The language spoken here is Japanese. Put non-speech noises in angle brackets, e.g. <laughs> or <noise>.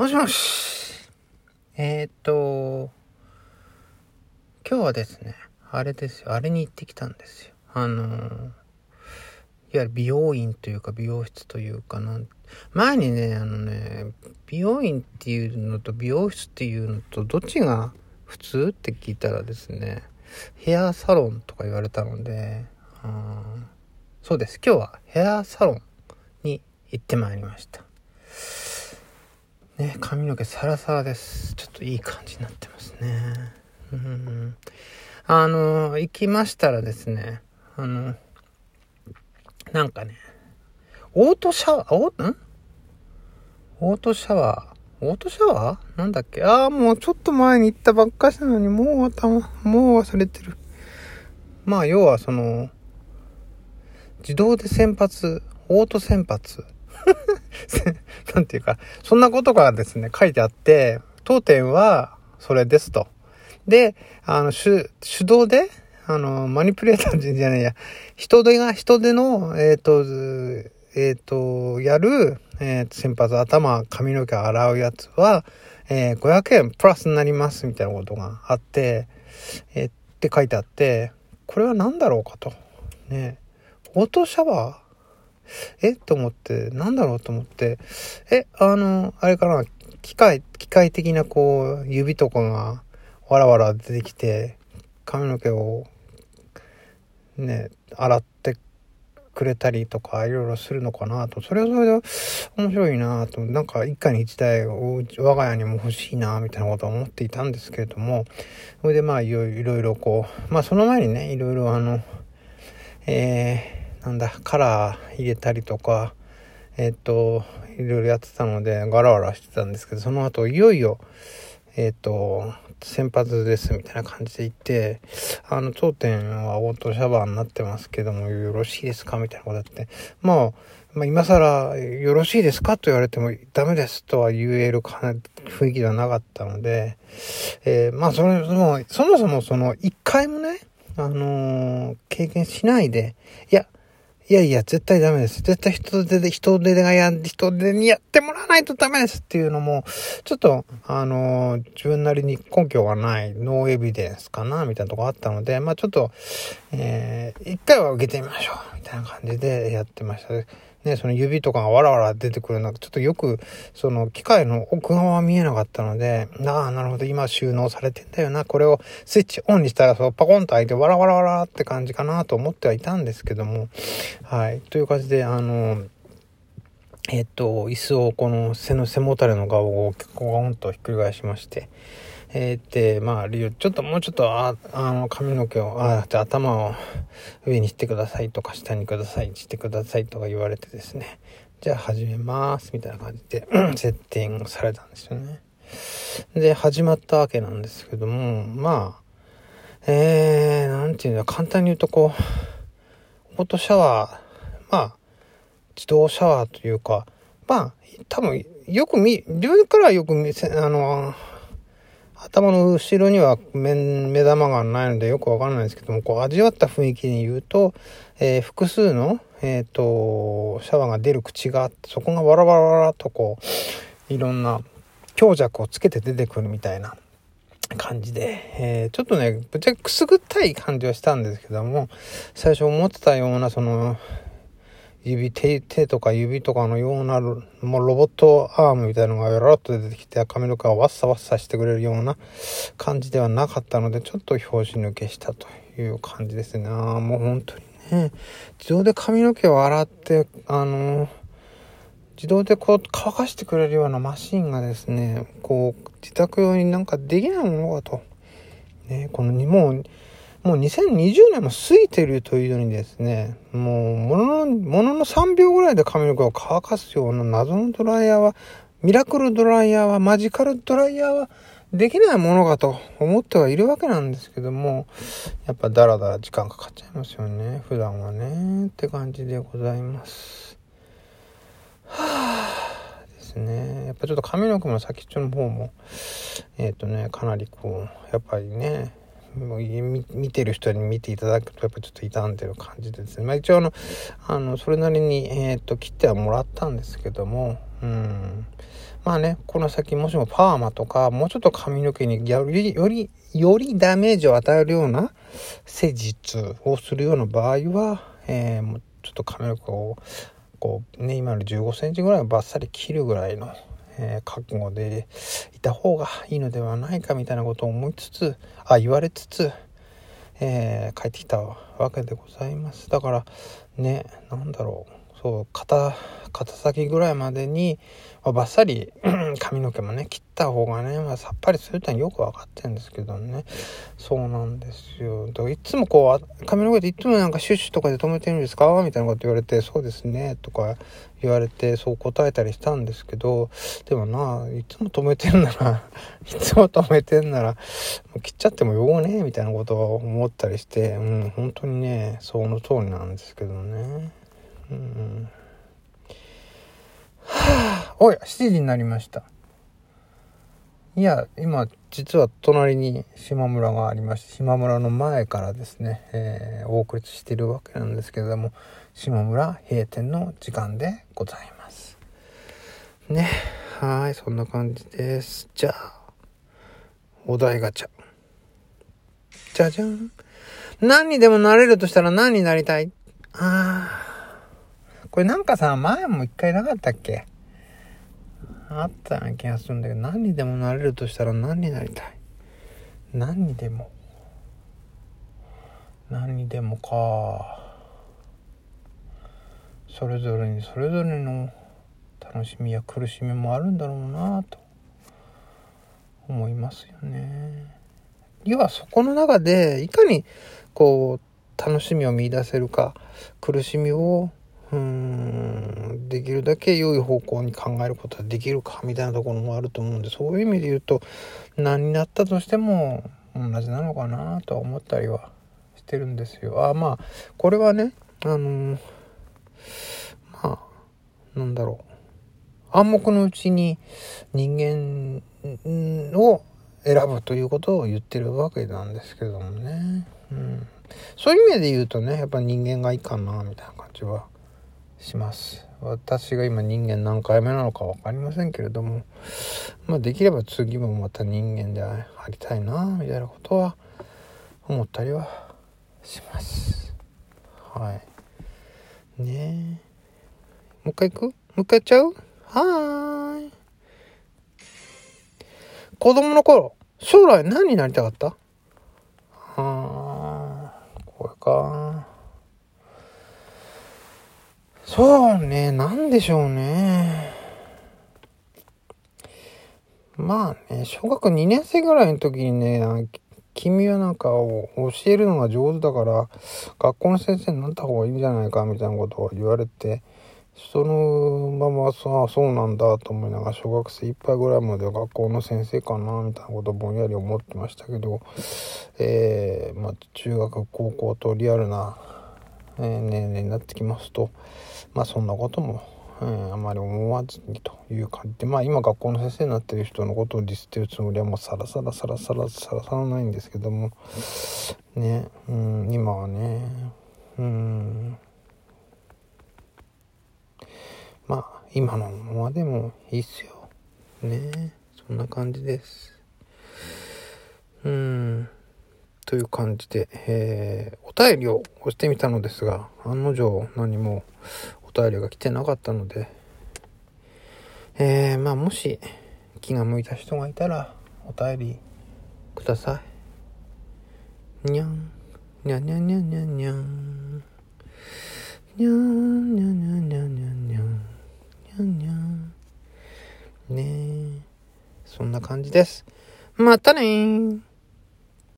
もしもし。えー、っと、今日はですね、あれですよ、あれに行ってきたんですよ。あの、いわゆる美容院というか美容室というかなん、前にね、あのね、美容院っていうのと美容室っていうのとどっちが普通って聞いたらですね、ヘアサロンとか言われたので、あそうです。今日はヘアサロンに行ってまいりました。ね、髪の毛サラサラです。ちょっといい感じになってますね。うん。あの、行きましたらですね、あの、なんかね、オートシャワー、おん？オートシャワーオートシャワー？なんだっけ？ああ、もうちょっと前に行ったばっかしなのに、もう頭、もう忘れてる。まあ、要はその、自動で先発、オート先発 <laughs> なんていうか、そんなことがですね、書いてあって、当店はそれですと。で、あの、手、手動で、あの、マニピュレーターじゃないや、人手が、人手の、えっ、ー、と、えっ、ー、と、やる、えっー、先発、頭、髪の毛洗うやつは、えー、500円プラスになりますみたいなことがあって、え、って書いてあって、これは何だろうかと。ね。オートシャワーえ？と思って、なんだろうと思って、え、あの、あれかな、機械、機械的なこう、指とかがわらわら出てきて、髪の毛を、ね、洗ってくれたりとか、いろいろするのかなと、それはそれで面白いなと、なんか一家に一台我が家にも欲しいなみたいなことは思っていたんですけれども、それでまあいろいろこう、まあその前にね、いろいろあの、えーなんだ、カラー入れたりとか、えっ、と、いろいろやってたので、ガラガラしてたんですけど、その後、いよいよ、えっ、と、先発ですみたいな感じで行って、あの、当店はオートシャワーになってますけども、よろしいですか？みたいなことやって、まあ、まあ、今更、よろしいですか？と言われても、ダメですとは言える雰囲気ではなかったので、えー、まあ、それ、その、そもそもその、一回もね、あのー、経験しないで、いや、いやいや、絶対ダメです。絶対人手で、人手がや、人手にやってもらわないとダメですっていうのも、ちょっと、あのー、自分なりに根拠がない、ノーエビデンスかな、みたいなとこあったので、まあちょっと、えー、一回は受けてみましょう、みたいな感じでやってました。ね、その指とかがわらわら出てくるのちょっとよく、その機械の奥側は見えなかったので、ああ、なるほど、今収納されてんだよな。これをスイッチオンにしたら、そう、パコンと開いて、わらわらわらって感じかなと思ってはいたんですけども、はい。という感じで、あの、えっと、椅子をこの背の背もたれの側をコーンとひっくり返しまして、えー、で、まあ、理由ちょっともうちょっと、あ、あの、髪の毛を、あ、頭を上にしてくださいとか、下にください、してくださいとか言われてですね、じゃあ始めます、みたいな感じで、セッティングされたんですよね。で、始まったわけなんですけども、まあ、えー、なんていうの、簡単に言うとこう、オートシャワー、まあ、自動シャワーというか、まあ、多分、よく見、自分からよく見せ、あの、頭の後ろには目目玉がないのでよくわからないですけども、こう味わった雰囲気に言うと、えー、複数の、えっ、ー、と、シャワーが出る口があって、そこがわらわらわらとこう、いろんな強弱をつけて出てくるみたいな感じで、えー、ちょっとね、ぶっちゃけくすぐったい感じはしたんですけども、最初思ってたようなその、指、手、とか指とかのような、もうロボットアームみたいなのがよろっと出てきて、髪の毛がワッサワッサしてくれるような感じではなかったので、ちょっと拍子抜けしたという感じですね。ああ、もう本当にね、自動で髪の毛を洗って、あの自動でこう乾かしてくれるようなマシンがですね、こう、自宅用になんかできないものかと。ね、この、もう、もう2020年も過ぎてるというのにですね、もう、ものの、ものの3秒ぐらいで髪の毛を乾かすような謎のドライヤーは、ミラクルドライヤーは、マジカルドライヤーは、できないものかと思ってはいるわけなんですけども、やっぱダラダラ時間かかっちゃいますよね。普段はね。って感じでございます。はぁ、ですね。やっぱちょっと髪の毛も先っちょの方も、えっ、ー、とね、かなりこう、やっぱりね、もう見てる人に見ていただくとやっぱちょっと傷んでる感じですね、まあ、一応あのあのそれなりに、えーと、切ってはもらったんですけども、うん。まあね、この先もしもパーマとか、もうちょっと髪の毛により、より、よりダメージを与えるような施術をするような場合は、えー、もうちょっと髪の毛を、こう、ね、今の15センチぐらいをバッサリ切るぐらいの、えー、覚悟でいた方がいいのではないかみたいなことを思いつつ、あ、言われつつ、えー、帰ってきたわけでございます。だから、ね、何だろう。そう、肩、肩先ぐらいまでに、まあ、バッサリ髪の毛もね、切った方がね、まあ、さっぱりするってのはよく分かってるんですけどね。そうなんですよ。だからいつもこう、髪の毛でいつもなんかシュッシュとかで止めてるんですか？みたいなこと言われて、そうですね、とか言われて、そう答えたりしたんですけど、でもな、いつも止めてんならいつも止めてんなら、<laughs> 切っちゃってもようね、みたいなことを思ったりして、うん、本当にね、その通りなんですけどね。うん。はあ、おい、7時になりました。いや、今、実は隣に島村がありまして、島村の前からですね、えー、お送りしているわけなんですけれども、島村閉店の時間でございます。ね。はい、そんな感じです。じゃあ、お題ガチャ。じゃじゃん。何にでもなれるとしたら何になりたい？ああ。これなんかさ、前も一回なかったっけ？あったような気がするんだけど、何にでもなれるとしたら何になりたい？何にでも。何にでもか。それぞれにそれぞれの楽しみや苦しみもあるんだろうなと思いますよね。要はそこの中でいかにこう楽しみを見出せるか苦しみをうんできるだけ良い方向に考えることができるかみたいなところもあると思うんでそういう意味で言うと何になったとしても同じなのかなとは思ったりはしてるんですよ。あまあこれはねあのー、まあなんだろう暗黙のうちに人間を選ぶということを言ってるわけなんですけどもね。うん、そういう意味で言うとねやっぱ人間がいいかなみたいな感じはします。私が今人間何回目なのか分かりませんけれどもまあできれば次もまた人間でありたいなみたいなことは思ったりはします。はい。ね。えもう一回行く？もう一回やっちゃう？はーい。子供の頃将来何になりたかった？ああこれかそうね、なんでしょうね。まあね、小学2年生ぐらいの時にね、君はなんかを教えるのが上手だから、学校の先生になった方がいいんじゃないかみたいなことを言われて、そのままさ、そうなんだと思いながら、小学生いっぱいぐらいまでは学校の先生かな、みたいなことをぼんやり思ってましたけど、えー、まあ、中学、高校とリアルな、えー、年齢になってきますと、まあそんなことも、うん、あまり思わずにという感じでまあ今学校の先生になってる人のことをディスってるつもりはもうさらさらさらさらさらさらないんですけどもね、うん、今はねうん。まあ今のままでもいいっすよ。ねそんな感じです。うん。という感じで、えー、お便りを押してみたのですが案の定何も便りが来てなかったので、えー、まあもし気が向いた人がいたらお便りください。にゃん、にゃんにゃんにゃんにゃんにゃん。にゃん、にゃにゃにゃにゃにゃん。にゃんにゃん。ねえ、そんな感じです。またね